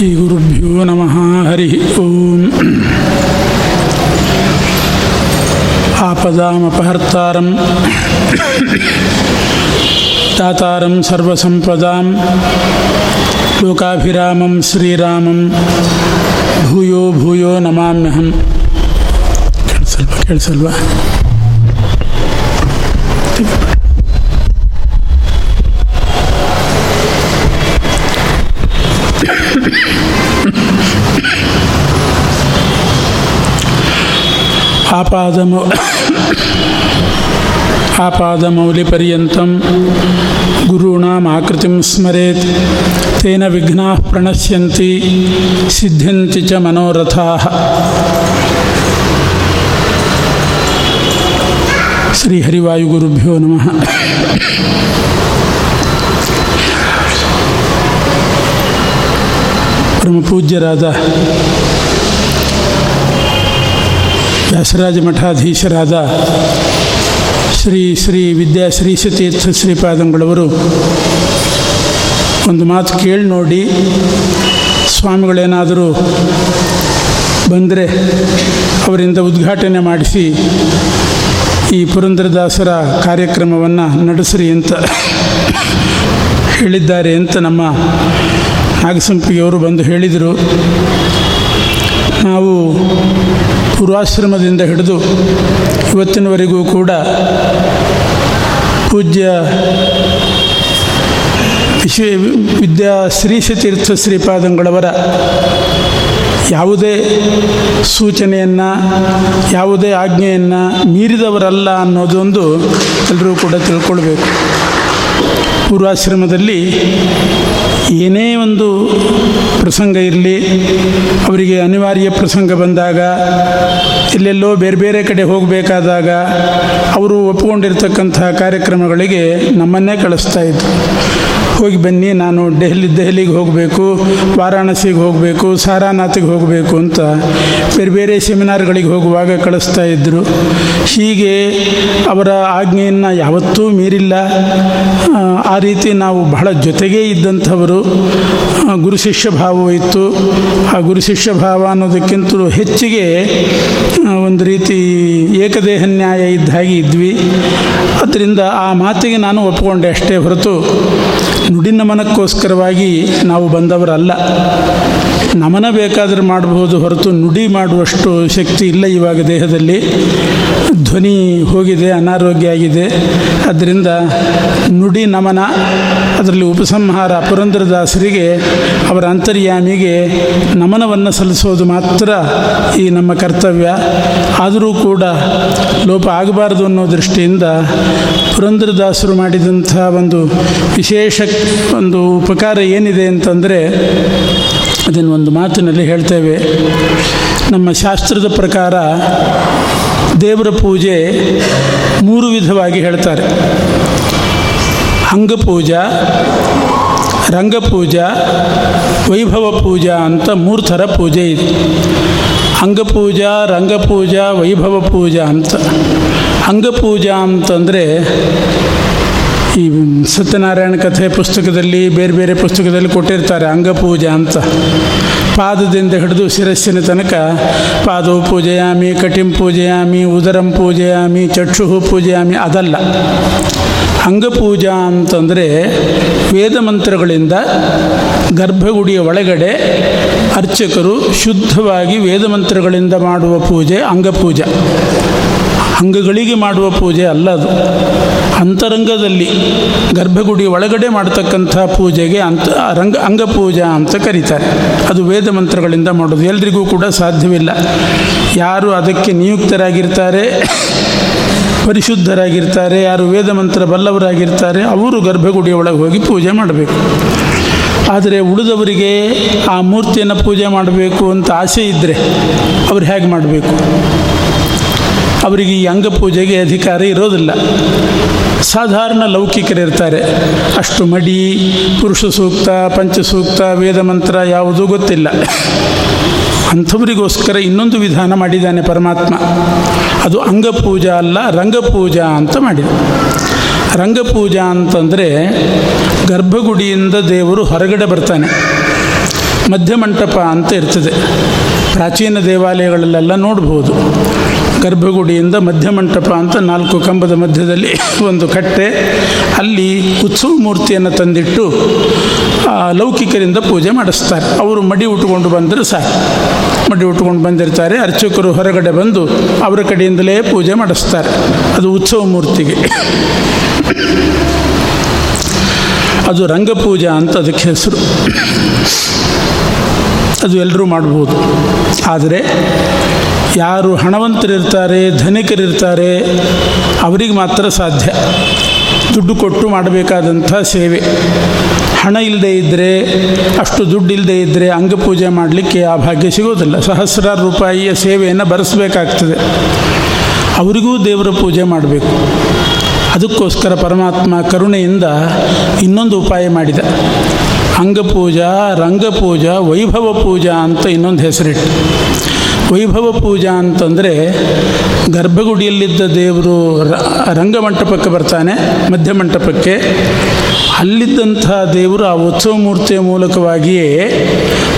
श्रीगुरुभ्यो नमः हरिः ॐ आपदामपहर्तारं दातारं सर्वसम्पदां लोकाभिरामं श्रीरामं भूयो भूयो नमाम्यहं केळ्सल्वा केळ्सल्वा ಆಪಾದಮೌ ಆಪಾದಮೌಲಿಪರ್ಯಂతం ಗುರುಣಾಂ ಆಕೃತಿಂ ಸ್ಮರೇತ್. ತೇನ ವಿಘ್ನಾಃ ಪ್ರಣಶ್ಯಂತಿ, ಸಿದ್ಧಂತಿ ಚ ಮನೋರಥಾಃ. ಶ್ರೀ ಹರಿವಾಯುಗುರುಭ್ಯೋ ನಮಃ. ಪರಮಪೂಜ್ಯರಾದ ವ್ಯಾಸರಾಜ ಮಠಾಧೀಶರಾದ ಶ್ರೀ ಶ್ರೀ ವಿದ್ಯಾ ಶ್ರೀ ಸತೀರ್ಥ ಶ್ರೀಪಾದಂಗಳವರು, ಒಂದು ಮಾತು ಕೇಳಿ ನೋಡಿ. ಸ್ವಾಮಿಗಳೇನಾದರೂ ಬಂದರೆ ಅವರಿಂದ ಉದ್ಘಾಟನೆ ಮಾಡಿಸಿ ಈ ಪುರಂದರದಾಸರ ಕಾರ್ಯಕ್ರಮವನ್ನು ನಡೆಸ್ರಿ ಅಂತ ಹೇಳಿದ್ದಾರೆ ಅಂತ ನಮ್ಮ ನಾಗಸಂಪಿಗೆಯವರು ಬಂದು ಹೇಳಿದರು. ನಾವು ಪೂರ್ವಾಶ್ರಮದಿಂದ ಹಿಡಿದು ಇವತ್ತಿನವರೆಗೂ ಕೂಡ ಪೂಜ್ಯ ವಿಶ್ವ ವಿದ್ಯಾ ಶ್ರೀಶತೀರ್ಥ ಶ್ರೀಪಾದಂಗಳವರ ಯಾವುದೇ ಸೂಚನೆಯನ್ನು, ಯಾವುದೇ ಆಜ್ಞೆಯನ್ನು ಮೀರಿದವರಲ್ಲ ಅನ್ನೋದೊಂದು ಎಲ್ಲರೂ ಕೂಡ ತಿಳ್ಕೊಳ್ಬೇಕು. ಪೂರ್ವಾಶ್ರಮದಲ್ಲಿ ಏನೇ ಒಂದು ಪ್ರಸಂಗ ಇರಲಿ, ಅವರಿಗೆ ಅನಿವಾರ್ಯ ಪ್ರಸಂಗ ಬಂದಾಗ, ಎಲ್ಲೆಲ್ಲೋ ಬೇರೆ ಬೇರೆ ಕಡೆ ಹೋಗಬೇಕಾದಾಗ, ಅವರು ಒಪ್ಪಿಕೊಂಡಿರ್ತಕ್ಕಂಥ ಕಾರ್ಯಕ್ರಮಗಳಿಗೆ ನಮ್ಮನ್ನೇ ಕಳಿಸ್ತಾ ಇದ್ರು. ಹೋಗಿ ಬನ್ನಿ, ನಾನು ದೆಹಲಿ, ದೆಹಲಿಗೆ ಹೋಗಬೇಕು, ವಾರಾಣಸಿಗೆ ಹೋಗಬೇಕು, ಸಾರಾನಾಥಿಗೆ ಹೋಗಬೇಕು ಅಂತ ಬೇರೆ ಬೇರೆ ಸೆಮಿನಾರ್ಗಳಿಗೆ ಹೋಗುವಾಗ ಕಳಿಸ್ತಾ ಇದ್ದರು ಹೀಗೆ ಅವರ ಆಜ್ಞೆಯನ್ನು ಯಾವತ್ತೂ ಮೀರಿಲ್ಲ. ಆ ರೀತಿ ನಾವು ಬಹಳ ಜೊತೆಗೇ ಇದ್ದಂಥವರು. ಗುರು ಶಿಷ್ಯ ಭಾವವೂ ಇತ್ತು. ಆ ಗುರು ಶಿಷ್ಯ ಭಾವ ಅನ್ನೋದಕ್ಕಿಂತಲೂ ಹೆಚ್ಚಿಗೆ ಒಂದು ರೀತಿ ಏಕದೇಹ ನ್ಯಾಯ ಇದ್ದ ಹಾಗೆ ಇದ್ವಿ. ಅದರಿಂದ ಆ ಮಾತಿಗೆ ನಾನು ಒಪ್ಪಿಕೊಂಡೆ ಅಷ್ಟೇ ಹೊರತು ನುಡಿ ನಮನಕ್ಕೋಸ್ಕರವಾಗಿ ನಾವು ಬಂದವರಲ್ಲ. ನಮನ ಬೇಕಾದರೂ ಮಾಡಬಹುದು ಹೊರತು ನುಡಿ ಮಾಡುವಷ್ಟು ಶಕ್ತಿ ಇಲ್ಲ ಇವಾಗ ದೇಹದಲ್ಲಿ. ಧ್ವನಿ ಹೋಗಿದೆ, ಅನಾರೋಗ್ಯ ಆಗಿದೆ. ಅದರಿಂದ ನುಡಿ ನಮನ, ಅದರಲ್ಲಿ ಉಪಸಂಹಾರ ಪುರಂದ್ರದಾಸರಿಗೆ ಅವರ ಅಂತರ್ಯಾಮಿಗೆ ನಮನವನ್ನು ಸಲ್ಲಿಸೋದು ಮಾತ್ರ ಈ ನಮ್ಮ ಕರ್ತವ್ಯ. ಆದರೂ ಕೂಡ ಲೋಪ ಆಗಬಾರದು ಅನ್ನೋ ದೃಷ್ಟಿಯಿಂದ ಪುರಂದ್ರದಾಸರು ಮಾಡಿದಂಥ ಒಂದು ವಿಶೇಷ ಒಂದು ಉಪಕಾರ ಏನಿದೆ ಅಂತಂದರೆ ಅದನ್ನು ಒಂದು ಮಾತಿನಲ್ಲಿ ಹೇಳ್ತೇವೆ. ನಮ್ಮ ಶಾಸ್ತ್ರದ ಪ್ರಕಾರ ದೇವರ ಪೂಜೆ ಮೂರು ವಿಧವಾಗಿ ಹೇಳ್ತಾರೆ. ಅಂಗಪೂಜಾ ರಂಗಪೂಜಾ ವೈಭವ ಪೂಜಾ ಅಂತ ಮೂರು ಥರ ಪೂಜೆ ಇದೆ. ಅಂಗಪೂಜಾ ರಂಗಪೂಜಾ ವೈಭವ ಪೂಜಾ ಅಂತ. ಅಂಗಪೂಜಾ ಅಂತಂದರೆ ಈ ಸತ್ಯನಾರಾಯಣ ಕಥೆ ಪುಸ್ತಕದಲ್ಲಿ ಬೇರೆ ಬೇರೆ ಪುಸ್ತಕದಲ್ಲಿ ಕೊಟ್ಟಿರ್ತಾರೆ ಅಂಗಪೂಜೆ ಅಂತ. ಪಾದದಿಂದ ಹಿಡಿದು ಶಿರಸ್ಸಿನ ತನಕ ಪಾದವು ಪೂಜೆಯಾಮಿ, ಕಟಿಂ ಪೂಜೆಯಾಮಿ, ಉದರಂ ಪೂಜೆಯಾಮಿ ಚಕ್ಷು ಪೂಜೆಯಾಮಿ ಅದಲ್ಲ. ಅಂಗಪೂಜಾ ಅಂತಂದರೆ ವೇದ ಮಂತ್ರಗಳಿಂದ ಗರ್ಭಗುಡಿಯ ಒಳಗಡೆ ಅರ್ಚಕರು ಶುದ್ಧವಾಗಿ ವೇದ ಮಂತ್ರಗಳಿಂದ ಮಾಡುವ ಪೂಜೆ ಅಂಗಪೂಜಾ. ಅಂಗಗಳಿಗೆ ಮಾಡುವ ಪೂಜೆ ಅಲ್ಲ ಅದು. ಅಂತರಂಗದಲ್ಲಿ ಗರ್ಭಗುಡಿ ಒಳಗಡೆ ಮಾಡತಕ್ಕಂಥ ಪೂಜೆಗೆ ಅಂತ ರಂಗ, ಅಂಗಪೂಜಾ ಅಂತ ಕರೀತಾರೆ. ಅದು ವೇದ ಮಂತ್ರಗಳಿಂದ ಮಾಡೋದು. ಎಲ್ರಿಗೂ ಕೂಡ ಸಾಧ್ಯವಿಲ್ಲ. ಯಾರು ಅದಕ್ಕೆ ನಿಯುಕ್ತರಾಗಿರ್ತಾರೆ, ಪರಿಶುದ್ಧರಾಗಿರ್ತಾರೆ, ಯಾರು ವೇದ ಮಂತ್ರ ಬಲ್ಲವರಾಗಿರ್ತಾರೆ, ಅವರು ಗರ್ಭಗುಡಿಯ ಒಳಗೆ ಹೋಗಿ ಪೂಜೆ ಮಾಡಬೇಕು. ಆದರೆ ಉಳಿದವರಿಗೆ ಆ ಮೂರ್ತಿಯನ್ನು ಪೂಜೆ ಮಾಡಬೇಕು ಅಂತ ಆಸೆ ಇದ್ದರೆ ಅವ್ರು ಹೇಗೆ ಮಾಡಬೇಕು? ಅವರಿಗೆ ಈ ಅಂಗಪೂಜೆಗೆ ಅಧಿಕಾರ ಇರೋದಿಲ್ಲ. ಸಾಧಾರಣ ಲೌಕಿಕರಿರ್ತಾರೆ. ಅಷ್ಟು ಮಡಿ, ಪುರುಷ ಸೂಕ್ತ ಪಂಚಸೂಕ್ತ ವೇದ ಮಂತ್ರ ಯಾವುದೂ ಗೊತ್ತಿಲ್ಲ. ಅಂಥವರಿಗೋಸ್ಕರ ಇನ್ನೊಂದು ವಿಧಾನ ಮಾಡಿದ್ದಾನೆ ಪರಮಾತ್ಮ. ಅದು ಅಂಗಪೂಜಾ ಅಲ್ಲ, ರಂಗಪೂಜಾ ಅಂತ ಮಾಡಿದ. ರಂಗಪೂಜಾ ಅಂತಂದರೆ ಗರ್ಭಗುಡಿಯಿಂದ ದೇವರು ಹೊರಗಡೆ ಬರ್ತಾನೆ. ಮಧ್ಯಮಂಟಪ ಅಂತ ಇರ್ತದೆ. ಪ್ರಾಚೀನ ದೇವಾಲಯಗಳಲ್ಲೆಲ್ಲ ನೋಡ್ಬೋದು. ಗರ್ಭಗುಡಿಯಿಂದ ಮಧ್ಯಮಂಟಪ ಅಂತ ನಾಲ್ಕು ಕಂಬದ ಮಧ್ಯದಲ್ಲಿ ಒಂದು ಕಟ್ಟೆ. ಅಲ್ಲಿ ಉತ್ಸವ ಮೂರ್ತಿಯನ್ನು ತಂದಿಟ್ಟು ಲೌಕಿಕರಿಂದ ಪೂಜೆ ಮಾಡಿಸ್ತಾರೆ. ಅವರು ಮಡಿ ಉಟ್ಕೊಂಡು ಬಂದರೂ ಸಾಕು. ಮಡಿ ಉಟ್ಕೊಂಡು ಬಂದಿರ್ತಾರೆ. ಅರ್ಚಕರು ಹೊರಗಡೆ ಬಂದು ಅವರ ಕಡೆಯಿಂದಲೇ ಪೂಜೆ ಮಾಡಿಸ್ತಾರೆ. ಅದು ಉತ್ಸವ ಮೂರ್ತಿಗೆ. ಅದು ರಂಗಪೂಜಾ ಅಂತ ಅದಕ್ಕೆ ಹೆಸರು. ಅದು ಎಲ್ಲರೂ ಮಾಡ್ಬೋದು. ಆದರೆ ಯಾರು ಹಣವಂತರಿರ್ತಾರೆ, ಧನಿಕರಿರ್ತಾರೆ, ಅವರಿಗೆ ಮಾತ್ರ ಸಾಧ್ಯ. ದುಡ್ಡು ಕೊಟ್ಟು ಮಾಡಬೇಕಾದಂಥ ಸೇವೆ. ಹಣ ಇಲ್ಲದೆ ಇದ್ದರೆ ಅಷ್ಟು ದುಡ್ಡು ಇಲ್ಲದೆ ಇದ್ದರೆ ಅಂಗಪೂಜೆ ಮಾಡಲಿಕ್ಕೆ ಆ ಭಾಗ್ಯ ಸಿಗೋದಿಲ್ಲ. ಸಹಸ್ರಾರು ರೂಪಾಯಿಯ ಸೇವೆಯನ್ನು ಬರೆಸಬೇಕಾಗ್ತದೆ. ಅವರಿಗೂ ದೇವರ ಪೂಜೆ ಮಾಡಬೇಕು. ಅದಕ್ಕೋಸ್ಕರ ಪರಮಾತ್ಮ ಕರುಣೆಯಿಂದ ಇನ್ನೊಂದು ಉಪಾಯ ಮಾಡಿದ. ಅಂಗಪೂಜಾ, ರಂಗಪೂಜಾ, ವೈಭವ ಪೂಜಾ ಅಂತ ಇನ್ನೊಂದು ಹೆಸರಿಟ್ಟು. ವೈಭವ ಪೂಜಾ ಅಂತಂದರೆ ಗರ್ಭಗುಡಿಯಲ್ಲಿದ್ದ ದೇವರು ರಂಗಮಂಟಪಕ್ಕೆ ಬರ್ತಾನೆ ಮಧ್ಯಮಂಟಪಕ್ಕೆ ಅಲ್ಲಿದ್ದಂಥ ದೇವರು ಆ ಉತ್ಸವ ಮೂರ್ತಿಯ ಮೂಲಕವಾಗಿಯೇ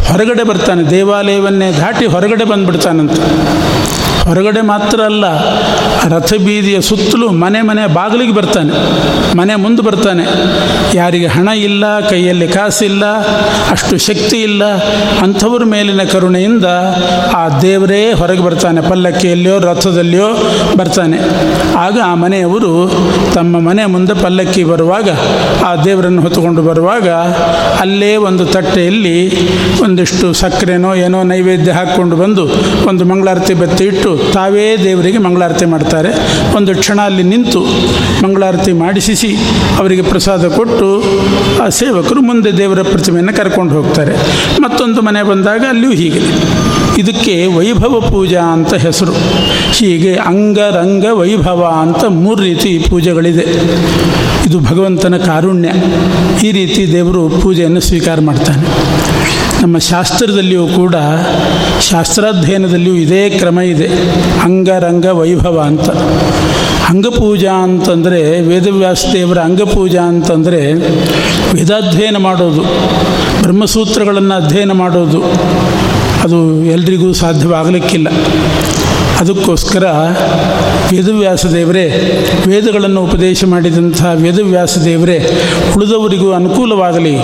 ಹೊರಗಡೆ ಬರ್ತಾನೆ, ದೇವಾಲಯವನ್ನೇ ದಾಟಿ ಹೊರಗಡೆ ಬಂದ್ಬಿಡ್ತಾನಂತ. ಹೊರಗಡೆ ಮಾತ್ರ ಅಲ್ಲ ರಥ ಬೀದಿಯ ಸುತ್ತಲೂ ಮನೆ ಮನೆ ಬಾಗಿಲಿಗೆ ಬರ್ತಾನೆ, ಮನೆ ಮುಂದೆ ಬರ್ತಾನೆ. ಯಾರಿಗೆ ಹಣ ಇಲ್ಲ, ಕೈಯಲ್ಲಿ ಕಾಸಿಲ್ಲ, ಅಷ್ಟು ಶಕ್ತಿ ಇಲ್ಲ, ಅಂಥವ್ರ ಮೇಲಿನ ಕರುಣೆಯಿಂದ ಆ ದೇವರೇ ಹೊರಗೆ ಬರ್ತಾನೆ, ಪಲ್ಲಕ್ಕಿಯಲ್ಲಿಯೋ, ರಥದಲ್ಲಿಯೋ ಬರ್ತಾನೆ. ಆಗ ಆ ಮನೆಯವರು ತಮ್ಮ ಮನೆ ಮುಂದೆ ಪಲ್ಲಕ್ಕಿ ಬರುವಾಗ, ಆ ದೇವರನ್ನು ಹೊತ್ತುಕೊಂಡು ಬರುವಾಗ ಅಲ್ಲೇ ಒಂದು ತಟ್ಟೆಯಲ್ಲಿ ಒಂದಿಷ್ಟು ಸಕ್ಕರೆನೋ ಏನೋ ನೈವೇದ್ಯ ಹಾಕ್ಕೊಂಡು ಬಂದು ಒಂದು ಮಂಗಳಾರತಿ ಬತ್ತಿ ಇಟ್ಟು ತಾವೇ ದೇವರಿಗೆ ಮಂಗಳಾರತಿ ಮಾಡ್ತಾರೆ. ಒಂದು ಕ್ಷಣ ಅಲ್ಲಿ ನಿಂತು ಮಂಗಳಾರತಿ ಮಾಡಿಸಿಸಿ ಅವರಿಗೆ ಪ್ರಸಾದ ಕೊಟ್ಟು ಆ ಸೇವಕರು ಮುಂದೆ ದೇವರ ಪ್ರತಿಮೆಯನ್ನು ಕರ್ಕೊಂಡು ಹೋಗ್ತಾರೆ. ಮತ್ತೊಂದು ಮನೆ ಬಂದಾಗ ಅಲ್ಲಿಯೂ ಹೀಗೆ. ಇದಕ್ಕೆ ವೈಭವ ಪೂಜಾ ಅಂತ ಹೆಸರು. ಹೀಗೆ ಅಂಗರಂಗ ವೈಭವ ಅಂತ ಮೂರು ರೀತಿ ಪೂಜೆಗಳಿದೆ. ಇದು ಭಗವಂತನ ಕಾರುಣ್ಯ. ಈ ರೀತಿ ದೇವರು ಪೂಜೆಯನ್ನು ಸ್ವೀಕಾರ ಮಾಡ್ತಾನೆ. ನಮ್ಮ ಶಾಸ್ತ್ರದಲ್ಲಿಯೂ ಕೂಡ ಶಾಸ್ತ್ರಾಧ್ಯಯನದಲ್ಲಿಯೂ ಇದೇ ಕ್ರಮ ಇದೆ. ಅಂಗರಂಗ ವೈಭವ ಅಂತ. ಅಂಗಪೂಜಾ ಅಂತಂದರೆ ವೇದವ್ಯಾಸ ದೇವರ ಅಂಗಪೂಜಾ ಅಂತಂದರೆ ವೇದಾಧ್ಯಯನ ಮಾಡೋದು. ಬ್ರಹ್ಮಸೂತ್ರಗಳನ್ನು ಅಧ್ಯಯನ ಮಾಡೋದು. ಅದು ಎಲ್ರಿಗೂ ಸಾಧ್ಯವಾಗಲಿಕ್ಕಿಲ್ಲ. ಅದಕ್ಕೋಸ್ಕರ ವೇದವ್ಯಾಸ ದೇವರೇ ವೇದಗಳನ್ನು ಉಪದೇಶ ಮಾಡಿದಂತಹ ವೇದವ್ಯಾಸ ದೇವರೇ ಉಳಿದವರಿಗೂ ಅನುಕೂಲವಾಗಲಿ.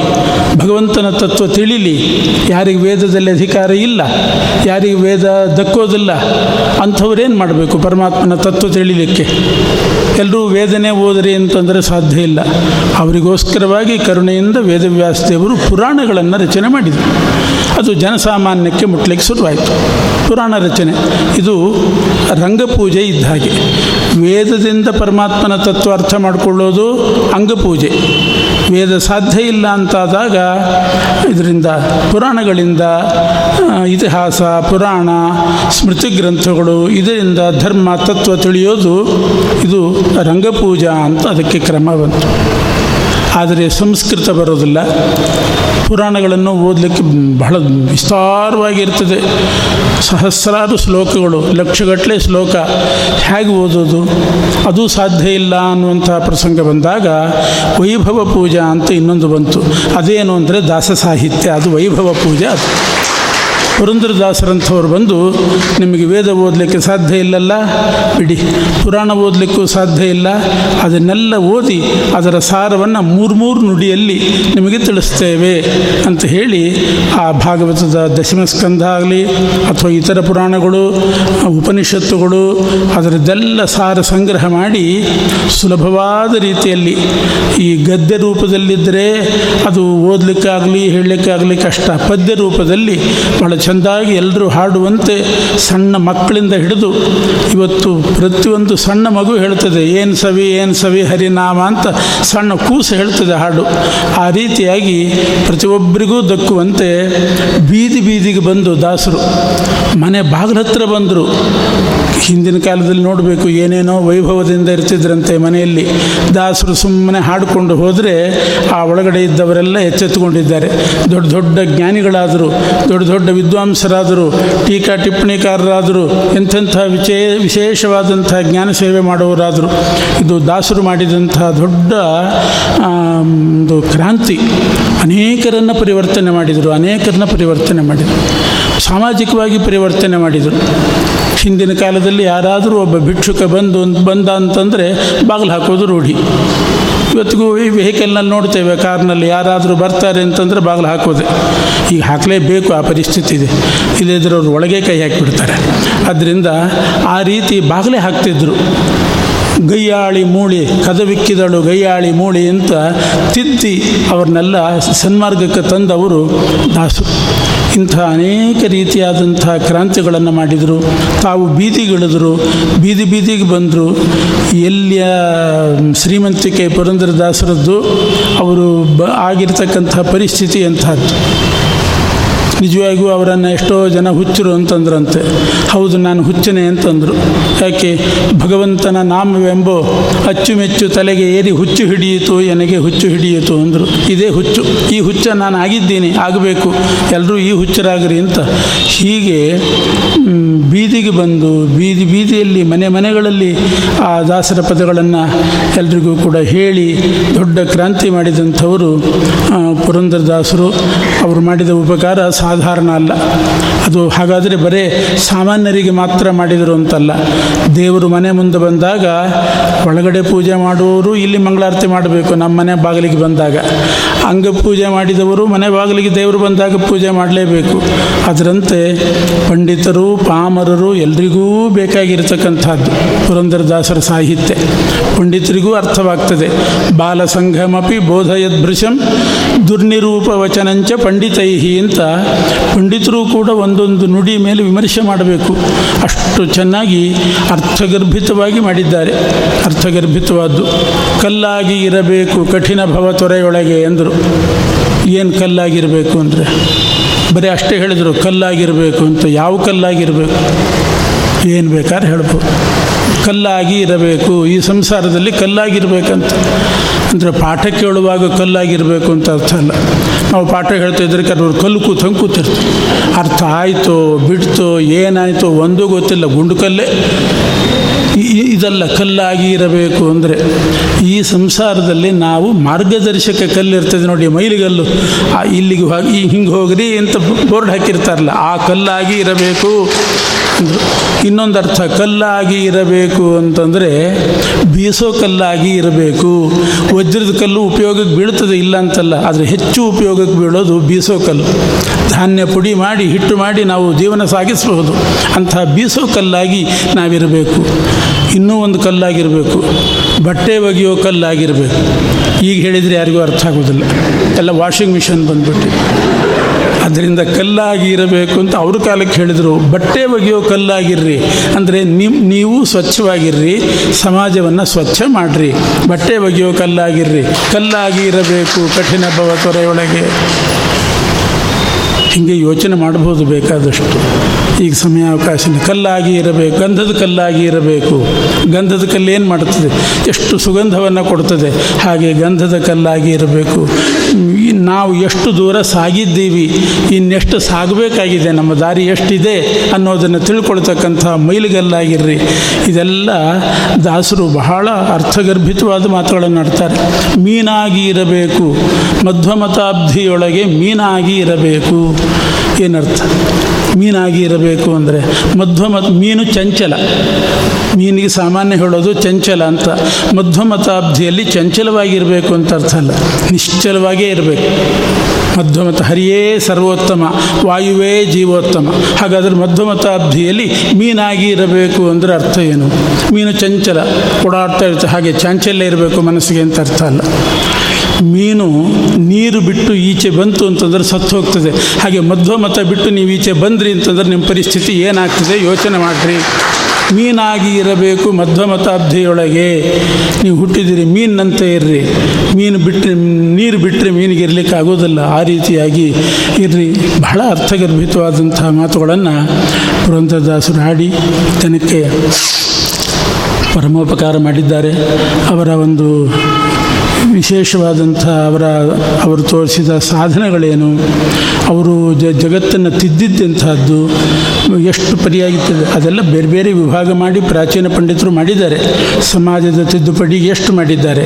ಭಗವಂತನ ತತ್ವ ತಿಳಿಲಿ. ಯಾರಿಗೆ ವೇದದಲ್ಲಿ ಅಧಿಕಾರ ಇಲ್ಲ, ಯಾರಿಗೆ ವೇದ ದಕ್ಕೋದಿಲ್ಲ, ಅಂಥವ್ರೇನು ಮಾಡಬೇಕು? ಪರಮಾತ್ಮನ ತತ್ವ ತಿಳಿಲಿಕ್ಕೆ. ಎಲ್ಲರೂ ವೇದನೆ ಓದರಿ ಅಂತಂದರೆ ಸಾಧ್ಯ ಇಲ್ಲ. ಅವರಿಗೋಸ್ಕರವಾಗಿ ಕರುಣೆಯಿಂದ ವೇದವ್ಯಾಸ ದೇವರು ಪುರಾಣಗಳನ್ನು ರಚನೆ ಮಾಡಿದರು. ಅದು ಜನಸಾಮಾನ್ಯಕ್ಕೆ ಮುಟ್ಲಿಕ್ಕೆ ಶುರುವಾಯಿತು. ಪುರಾಣ ರಚನೆ. ಇದು ರಂಗಪೂಜೆ ಇದ್ದ ಹಾಗೆ. ವೇದದಿಂದ ಪರಮಾತ್ಮನ ತತ್ವ ಅರ್ಥ ಮಾಡಿಕೊಳ್ಳೋದು ಅಂಗಪೂಜೆ ವೇದ ಸಾಧ್ಯ ಇಲ್ಲ ಅಂತಾದಾಗ ಇದರಿಂದ ಪುರಾಣಗಳಿಂದ ಇತಿಹಾಸ, ಪುರಾಣ, ಸ್ಮೃತಿ ಗ್ರಂಥಗಳು, ಇದರಿಂದ ಧರ್ಮ, ತತ್ವ ತಿಳಿಯೋದು ಇದು ರಂಗಪೂಜಾ ಅಂತ ಅದಕ್ಕೆ ಕ್ರಮ ಬಂತು. ಆದರೆ ಸಂಸ್ಕೃತ ಬರೋದಿಲ್ಲ. ಪುರಾಣಗಳನ್ನು ಓದಲಿಕ್ಕೆ ಬಹಳ ವಿಸ್ತಾರವಾಗಿರ್ತದೆ. ಸಹಸ್ರಾರು ಶ್ಲೋಕಗಳು, ಲಕ್ಷಗಟ್ಟಲೆ ಶ್ಲೋಕ ಹೇಗೆ ಓದೋದು ಅದು ಸಾಧ್ಯ ಇಲ್ಲ ಅನ್ನುವಂಥ ಪ್ರಸಂಗ ಬಂದಾಗ ವೈಭವ ಪೂಜಾ ಅಂತ ಇನ್ನೊಂದು ಬಂತು. ಅದೇನು ಅಂದರೆ ದಾಸ ಸಾಹಿತ್ಯ, ಅದು ವೈಭವ ಪೂಜೆ ಅದು. ಪುರಂದರದಾಸರಂಥವ್ರು ಬಂದು ನಿಮಗೆ ವೇದ ಓದಲಿಕ್ಕೆ ಸಾಧ್ಯ ಇಲ್ಲಲ್ಲ? ಬಿಡಿ. ಪುರಾಣ ಓದಲಿಕ್ಕೂ ಸಾಧ್ಯ ಇಲ್ಲ. ಅದನ್ನೆಲ್ಲ ಓದಿ ಅದರ ಸಾರವನ್ನು ಮೂರು ಮೂರು ನುಡಿಯಲ್ಲಿ ನಿಮಗೆ ತಿಳಿಸ್ತೇವೆ ಅಂತ ಹೇಳಿ ಆ ಭಾಗವತದ ದಶಮ ಸ್ಕಂಧ ಆಗಲಿ ಅಥವಾ ಇತರ ಪುರಾಣಗಳು, ಉಪನಿಷತ್ತುಗಳು ಅದರದ್ದೆಲ್ಲ ಸಾರ ಸಂಗ್ರಹ ಮಾಡಿ ಸುಲಭವಾದ ರೀತಿಯಲ್ಲಿ ಈ ಗದ್ಯ ರೂಪದಲ್ಲಿದ್ದರೆ ಅದು ಓದಲಿಕ್ಕಾಗಲಿ, ಹೇಳಲಿಕ್ಕಾಗಲಿ ಕಷ್ಟ ಪದ್ಯ ರೂಪದಲ್ಲಿ ಬಹಳ ಚೆಂದಾಗಿ ಎಲ್ಲರೂ ಹಾಡುವಂತೆ ಸಣ್ಣ ಮಕ್ಕಳಿಂದ ಹಿಡಿದು ಇವತ್ತು ಪ್ರತಿಯೊಂದು ಸಣ್ಣ ಮಗು ಹೇಳ್ತದೆ, ಏನು ಸವಿ ಏನು ಸವಿ, ಹರಿನಾಮ ಅಂತ ಸಣ್ಣ ಕೂಸು ಹೇಳ್ತದೆ ಹಾಡು. ಆ ರೀತಿಯಾಗಿ ಪ್ರತಿಯೊಬ್ಬರಿಗೂ ದಕ್ಕುವಂತೆ ಬೀದಿ ಬೀದಿಗೆ ಬಂದು ದಾಸರು. ಮನೆ ಬಾಗಿಲ ಹತ್ರ ಬಂದರು. ಹಿಂದಿನ ಕಾಲದಲ್ಲಿ ನೋಡಬೇಕು, ಏನೇನೋ ವೈಭವದಿಂದ ಇರ್ತಿದ್ರಂತೆ ಮನೆಯಲ್ಲಿ. ದಾಸರು ಸುಮ್ಮನೆ ಹಾಡಿಕೊಂಡು ಹೋದರೆ ಆ ಒಳಗಡೆ ಇದ್ದವರೆಲ್ಲ ಎಚ್ಚೆತ್ತುಕೊಂಡಿದ್ದಾರೆ. ದೊಡ್ಡ ದೊಡ್ಡ ಜ್ಞಾನಿಗಳಾದರು, ದೊಡ್ಡ ದೊಡ್ಡ ವಿದ್ವಾಂಸರಾದರು, ಟೀಕಾ ಟಿಪ್ಪಣಿಕಾರರಾದರು, ಎಂಥೆಂಥ ವಿಚೇ, ವಿಶೇಷವಾದಂಥ ಜ್ಞಾನ ಸೇವೆ ಮಾಡುವವರಾದರು, ಇದು ದಾಸರು ಮಾಡಿದಂಥ ದೊಡ್ಡ ಒಂದು ಕ್ರಾಂತಿ. ಅನೇಕರನ್ನು ಪರಿವರ್ತನೆ ಮಾಡಿದರು, ಅನೇಕರನ್ನ ಪರಿವರ್ತನೆ ಮಾಡಿದರು. ಸಾಮಾಜಿಕವಾಗಿ ಪರಿವರ್ತನೆ ಮಾಡಿದರು. ಹಿಂದಿನ ಕಾಲದಲ್ಲಿ ಯಾರಾದರೂ ಒಬ್ಬ ಭಿಕ್ಷುಕ ಬಂದು, ಬಂದ ಅಂತಂದರೆ ಬಾಗಿಲು ಹಾಕೋದು ರೂಢಿ. ಇವತ್ತಿಗೂ ಈ ವೆಹಿಕಲ್ನಲ್ಲಿ ನೋಡ್ತೇವೆ ಕಾರ್ನಲ್ಲಿ ಯಾರಾದರೂ ಬರ್ತಾರೆ ಅಂತಂದರೆ ಬಾಗಿಲು ಹಾಕೋದೆ. ಈಗ ಹಾಕಲೇಬೇಕು, ಆ ಪರಿಸ್ಥಿತಿ ಇದೆ. ಇಲ್ಲದಿದ್ರೆ ಅವ್ರು ಒಳಗೆ ಕೈ ಹಾಕಿಬಿಡ್ತಾರೆ. ಆದ್ದರಿಂದ ಆ ರೀತಿ ಬಾಗಿಲೇ ಹಾಕ್ತಿದ್ರು. ಗೈಯಾಳಿ ಮೂಳಿ, ಕದವಿಕ್ಕಿದಳು ಗೈಯಾಳಿ ಮೂಳಿ ಅಂತ ತಿದ್ದಿ ಅವ್ರನ್ನೆಲ್ಲ ಸನ್ಮಾರ್ಗಕ್ಕೆ ತಂದವರು ದಾಸರು. ಇಂಥ ಅನೇಕ ರೀತಿಯಾದಂಥ ಕ್ರಾಂತಿಗಳನ್ನು ಮಾಡಿದರು. ತಾವು ಬೀದಿಗಿಳಿದ್ರು, ಬೀದಿ ಬೀದಿಗೆ ಬಂದರು. ಎಲ್ಲಿಯ ಶ್ರೀಮಂತಿಕೆ ಪುರಂದ್ರದಾಸರದ್ದು ಅವರು ಬ ಆಗಿರ್ತಕ್ಕಂಥ ಪರಿಸ್ಥಿತಿ ಅಂಥದ್ದು. ನಿಜವಾಗಿಯೂ ಅವರನ್ನು ಎಷ್ಟೋ ಜನ ಹುಚ್ಚರು ಅಂತಂದ್ರಂತೆ. ಹೌದು, ನಾನು ಹುಚ್ಚನೆ ಅಂತಂದರು. ಯಾಕೆ? ಭಗವಂತನ ನಾಮವೆಂಬೋ ಅಚ್ಚುಮೆಚ್ಚು ತಲೆಗೆ ಏರಿ ಹುಚ್ಚು ಹಿಡಿಯಿತು ನನಗೆ ಹುಚ್ಚು ಹಿಡಿಯಿತು ಅಂದರು. ಇದೇ ಹುಚ್ಚು. ಈ ಹುಚ್ಚ ನಾನು ಆಗಿದ್ದೀನಿ, ಆಗಬೇಕು. ಎಲ್ಲರೂ ಈ ಹುಚ್ಚರಾಗ್ರಿ ಅಂತ. ಹೀಗೆ ಬೀದಿಗೆ ಬಂದು, ಬೀದಿ, ಬೀದಿಯಲ್ಲಿ, ಮನೆ ಮನೆಗಳಲ್ಲಿ ಆ ದಾಸರ ಪದಗಳನ್ನು ಎಲ್ರಿಗೂ ಕೂಡ ಹೇಳಿ, ದೊಡ್ಡ ಕ್ರಾಂತಿ ಮಾಡಿದಂಥವರು ಪುರಂದರದಾಸರು. ಅವರು ಮಾಡಿದ ಉಪಕಾರ ಸಾಧಾರಣ ಅಲ್ಲ ಅದು ಹಾಗಾದರೆ ಬರೇ ಸಾಮಾನ್ಯರಿಗೆ ಮಾತ್ರ ಮಾಡಿದರು ಅಂತಲ್ಲ. ದೇವರು ಮನೆ ಮುಂದೆ ಬಂದಾಗ ಒಳಗಡೆ ಪೂಜೆ ಮಾಡುವವರು ಇಲ್ಲಿ ಮಂಗಳಾರತಿ ಮಾಡಬೇಕು, ನಮ್ಮ ಮನೆ ಬಾಗಿಲಿಗೆ ಬಂದಾಗ. ಅಂಗ ಪೂಜೆ ಮಾಡಿದವರು ಮನೆ ಬಾಗಿಲಿಗೆ ದೇವರು ಬಂದಾಗ ಪೂಜೆ ಮಾಡಲೇಬೇಕು. ಅದರಂತೆ ಪಂಡಿತರು, ಪಾಮರರು ಎಲ್ರಿಗೂ ಬೇಕಾಗಿರ್ತಕ್ಕಂಥದ್ದು ಪುರಂದರದಾಸರ ಸಾಹಿತ್ಯ. ಪಂಡಿತರಿಗೂ ಅರ್ಥವಾಗ್ತದೆ. ಬಾಲ ಸಂಘಮಪಿ ಬೋಧಯದ್ಭೃಶಂ ದುರ್ನಿರೂಪ ವಚನಂಚ ಪಂಡಿತೈಹಿ ಅಂತ ಪಂಡಿತರು ಕೂಡ ಒಂದೊಂದು ನುಡಿ ಮೇಲೆ ವಿಮರ್ಶೆ ಮಾಡಬೇಕು. ಅಷ್ಟು ಚೆನ್ನಾಗಿ ಅರ್ಥಗರ್ಭಿತವಾಗಿ ಮಾಡಿದ್ದಾರೆ. ಅರ್ಥಗರ್ಭಿತವಾದ್ದು. ಕಲ್ಲಾಗಿ ಇರಬೇಕು, ಕಠಿಣ ಭವ ತೊರೆಯೊಳಗೆ ಎಂದರು. ಏನು ಕಲ್ಲಾಗಿರಬೇಕು ಅಂದರೆ? ಬರೀ ಅಷ್ಟೇ ಹೇಳಿದರು, ಕಲ್ಲಾಗಿರಬೇಕು ಅಂತ. ಯಾವ ಕಲ್ಲಾಗಿರಬೇಕು? ಏನು ಬೇಕಾದ್ರೆ ಹೇಳ್ಬೋದು. ಕಲ್ಲಾಗಿ ಇರಬೇಕು. ಈ ಸಂಸಾರದಲ್ಲಿ ಕಲ್ಲಾಗಿರ್ಬೇಕಂತ. ಅಂದರೆ ಪಾಠ ಕೇಳುವಾಗ ಕಲ್ಲಾಗಿರಬೇಕು ಅಂತ ಅರ್ಥ ಅಲ್ಲ. ನಾವು ಪಾಠ ಹೇಳ್ತಾ ಇದ್ರೆ ಕೆಲವರು ಕಲ್ಲು ಕೂತಂಗೆ ಕೂತಿರ್ತೀವಿ ಅರ್ಥ ಆಯಿತು, ಬಿಡ್ತೋ, ಏನಾಯಿತು ಒಂದೂ ಗೊತ್ತಿಲ್ಲ, ಗುಂಡು ಕಲ್ಲೇ. ಇದೆಲ್ಲ ಕಲ್ಲಾಗಿ ಇರಬೇಕು ಅಂದರೆ ಈ ಸಂಸಾರದಲ್ಲಿ ನಾವು ಮಾರ್ಗದರ್ಶಕ ಕಲ್ಲಿರ್ತದೆ ನೋಡಿ, ಮೈಲಿಗಲ್ಲು. ಇಲ್ಲಿಗೆ ಹೋಗಿ, ಹಿಂಗೆ ಹೋಗ್ರಿ ಅಂತ ಬೋರ್ಡ್ ಹಾಕಿರ್ತಾರಲ್ಲ, ಆ ಕಲ್ಲಾಗಿ ಇರಬೇಕು. ಇನ್ನೊಂದು ಅರ್ಥ ಕಲ್ಲಾಗಿ ಇರಬೇಕು ಅಂತಂದರೆ ಬೀಸೋ ಕಲ್ಲಾಗಿ ಇರಬೇಕು. ವಜ್ರದ ಕಲ್ಲು ಉಪಯೋಗಕ್ಕೆ ಬೀಳ್ತದೆ, ಇಲ್ಲ ಅಂತಲ್ಲ, ಆದರೆ ಹೆಚ್ಚು ಉಪಯೋಗಕ್ಕೆ ಬೀಳೋದು ಬೀಸೋ ಕಲ್ಲು. ಧಾನ್ಯ ಪುಡಿ ಮಾಡಿ, ಹಿಟ್ಟು ಮಾಡಿ ನಾವು ಜೀವನ ಸಾಗಿಸಬಹುದು. ಅಂತಹ ಬೀಸೋ ಕಲ್ಲಾಗಿ ನಾವಿರಬೇಕು. ಇನ್ನೂ ಒಂದು ಕಲ್ಲಾಗಿರಬೇಕು. ಬಟ್ಟೆ ಒಗೆಯೋ ಕಲ್ಲಾಗಿರಬೇಕು. ಈಗ ಹೇಳಿದರೆ ಯಾರಿಗೂ ಅರ್ಥ ಆಗೋದಿಲ್ಲ. ಎಲ್ಲ ವಾಷಿಂಗ್ ಮಿಷನ್ ಬಂದ್ಬಿಟ್ಟು. ಅದರಿಂದ ಕಲ್ಲಾಗಿ ಇರಬೇಕು ಅಂತ ಅವ್ರ ಕಾಲಕ್ಕೆ ಹೇಳಿದರು. ಬಟ್ಟೆ ಒಗೆಯೋ ಕಲ್ಲಾಗಿರ್ರಿ. ಅಂದರೆ ನಿಮ್, ನೀವು ಸ್ವಚ್ಛವಾಗಿರ್ರಿ. ಸಮಾಜವನ್ನು ಸ್ವಚ್ಛ ಮಾಡಿರಿ. ಬಟ್ಟೆ ಒಗೆಯೋ ಕಲ್ಲಾಗಿರ್ರಿ. ಕಲ್ಲಾಗಿ ಇರಬೇಕು ಕಠಿಣ ಭವ ತೊರೆಯೊಳಗೆ. ಹೀಗೆ ಯೋಚನೆ ಮಾಡ್ಬೋದು ಬೇಕಾದಷ್ಟು. ಈಗ ಸಮಯ ಅವಕಾಶ ಕಲ್ಲಾಗಿ ಇರಬೇಕು, ಗಂಧದ ಕಲ್ಲಾಗಿ ಇರಬೇಕು. ಗಂಧದ ಕಲ್ಲು ಏನು ಮಾಡುತ್ತದೆ? ಎಷ್ಟು ಸುಗಂಧವನ್ನು ಕೊಡ್ತದೆ ಹಾಗೆ ಗಂಧದ ಕಲ್ಲಾಗಿ ಇರಬೇಕು. ನಾವು ಎಷ್ಟು ದೂರ ಸಾಗಿದ್ದೀವಿ, ಇನ್ನೆಷ್ಟು ಸಾಗಬೇಕಾಗಿದೆ, ನಮ್ಮ ದಾರಿ ಎಷ್ಟಿದೆ ಅನ್ನೋದನ್ನು ತಿಳ್ಕೊಳ್ತಕ್ಕಂಥ ಮೈಲುಗಲ್ಲಾಗಿರ್ರಿ. ಇದೆಲ್ಲ ದಾಸರು ಬಹಳ ಅರ್ಥಗರ್ಭಿತವಾದ ಮಾತುಗಳನ್ನು ಆಡ್ತಾರೆ. ಮೀನಾಗಿ ಇರಬೇಕು. ಮಧ್ವಮತಾಬ್ಧಿಯೊಳಗೆ ಮೀನಾಗಿ ಇರಬೇಕು. ಏನರ್ಥ? ಮೀನಾಗಿ ಇರಬೇಕು ಅಂದರೆ ಮಧ್ವಮ ಮೀನು ಚಂಚಲ. ಮೀನಿಗೆ ಸಾಮಾನ್ಯ ಹೇಳೋದು ಚಂಚಲ ಅಂತ. ಮಧ್ವಮತಾಬ್ಧಿಯಲ್ಲಿ ಚಂಚಲವಾಗಿರಬೇಕು ಅಂತ ಅರ್ಥ ಅಲ್ಲ. ನಿಶ್ಚಲವಾಗೇ ಇರಬೇಕು. ಮಧ್ವಮತ ಹರಿಯೇ ಸರ್ವೋತ್ತಮ, ವಾಯುವೇ ಜೀವೋತ್ತಮ. ಹಾಗಾದರೆ ಮಧ್ವಮತಾಬ್ಧಿಯಲ್ಲಿ ಮೀನಾಗಿ ಇರಬೇಕು ಅಂದರೆ ಅರ್ಥ ಏನು? ಮೀನು ಚಂಚಲ, ಓಡಾಡ್ತಾ ಇರುತ್ತೆ, ಹಾಗೆ ಚಾಂಚಲ್ಯ ಇರಬೇಕು ಮನಸ್ಸಿಗೆ ಅಂತ ಅರ್ಥ ಅಲ್ಲ. ಮೀನು ನೀರು ಬಿಟ್ಟು ಈಚೆ ಬಂತು ಅಂತಂದ್ರೆ ಸತ್ತು ಹೋಗ್ತದೆ. ಹಾಗೆ ಮಧ್ವಮತ ಬಿಟ್ಟು ನೀವು ಈಚೆ ಬಂದ್ರಿ ಅಂತಂದ್ರೆ ನಿಮ್ಮ ಪರಿಸ್ಥಿತಿ ಏನಾಗ್ತದೆ? ಯೋಚನೆ ಮಾಡಿರಿ. ಮೀನಾಗಿ ಇರಬೇಕು ಮಧ್ವಮತಾಬ್ಧಿಯೊಳಗೆ. ನೀವು ಹುಟ್ಟಿದಿರಿ, ಮೀನಂತೆ ಇರ್ರಿ. ಮೀನು ಬಿಟ್ಟರೆ ನೀರು ಬಿಟ್ಟರೆ ಮೀನಿಗೆ ಇರಲಿಕ್ಕೆ ಆಗೋದಿಲ್ಲ. ಆ ರೀತಿಯಾಗಿ ಇರ್ರಿ. ಬಹಳ ಅರ್ಥಗರ್ಭಿತವಾದಂತಹ ಮಾತುಗಳನ್ನು ಪುರಂದರದಾಸರು ಆಡಿ ತನಕ್ಕೆ ಪರಮೋಪಕಾರ ಮಾಡಿದ್ದಾರೆ. ಅವರ ಒಂದು ವಿಶೇಷವಾದಂಥ ಅವರ, ಅವರು ತೋರಿಸಿದ ಸಾಧನಗಳೇನು, ಅವರು ಜ, ಜಗತ್ತನ್ನು ತಿದ್ದಿದ್ದಂಥದ್ದು ಎಷ್ಟು ಪರಿಯಾಗಿತ್ತದೆ ಅದೆಲ್ಲ ಬೇರೆ ಬೇರೆ ವಿಭಾಗ ಮಾಡಿ ಪ್ರಾಚೀನ ಪಂಡಿತರು ಮಾಡಿದ್ದಾರೆ. ಸಮಾಜದ ತಿದ್ದುಪಡಿ ಎಷ್ಟು ಮಾಡಿದ್ದಾರೆ.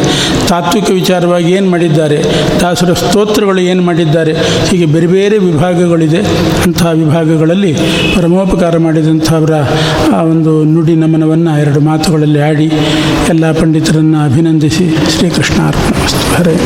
ತಾತ್ವಿಕ ವಿಚಾರವಾಗಿ ಏನು ಮಾಡಿದ್ದಾರೆ. ದಾಸರ ಸ್ತೋತ್ರಗಳು ಏನು ಮಾಡಿದ್ದಾರೆ. ಹೀಗೆ ಬೇರೆ ಬೇರೆ ವಿಭಾಗಗಳಿದೆ. ಅಂತಹ ವಿಭಾಗಗಳಲ್ಲಿ ಪರಮೋಪಕಾರ ಮಾಡಿದಂಥ ಅವರ ಆ ಒಂದು ನುಡಿ ನಮನವನ್ನು ಎರಡು ಮಾತುಗಳಲ್ಲಿ ಆಡಿ ಎಲ್ಲ ಪಂಡಿತರನ್ನು ಅಭಿನಂದಿಸಿ ಶ್ರೀಕೃಷ್ಣ ಅರ್ಪಣ भरे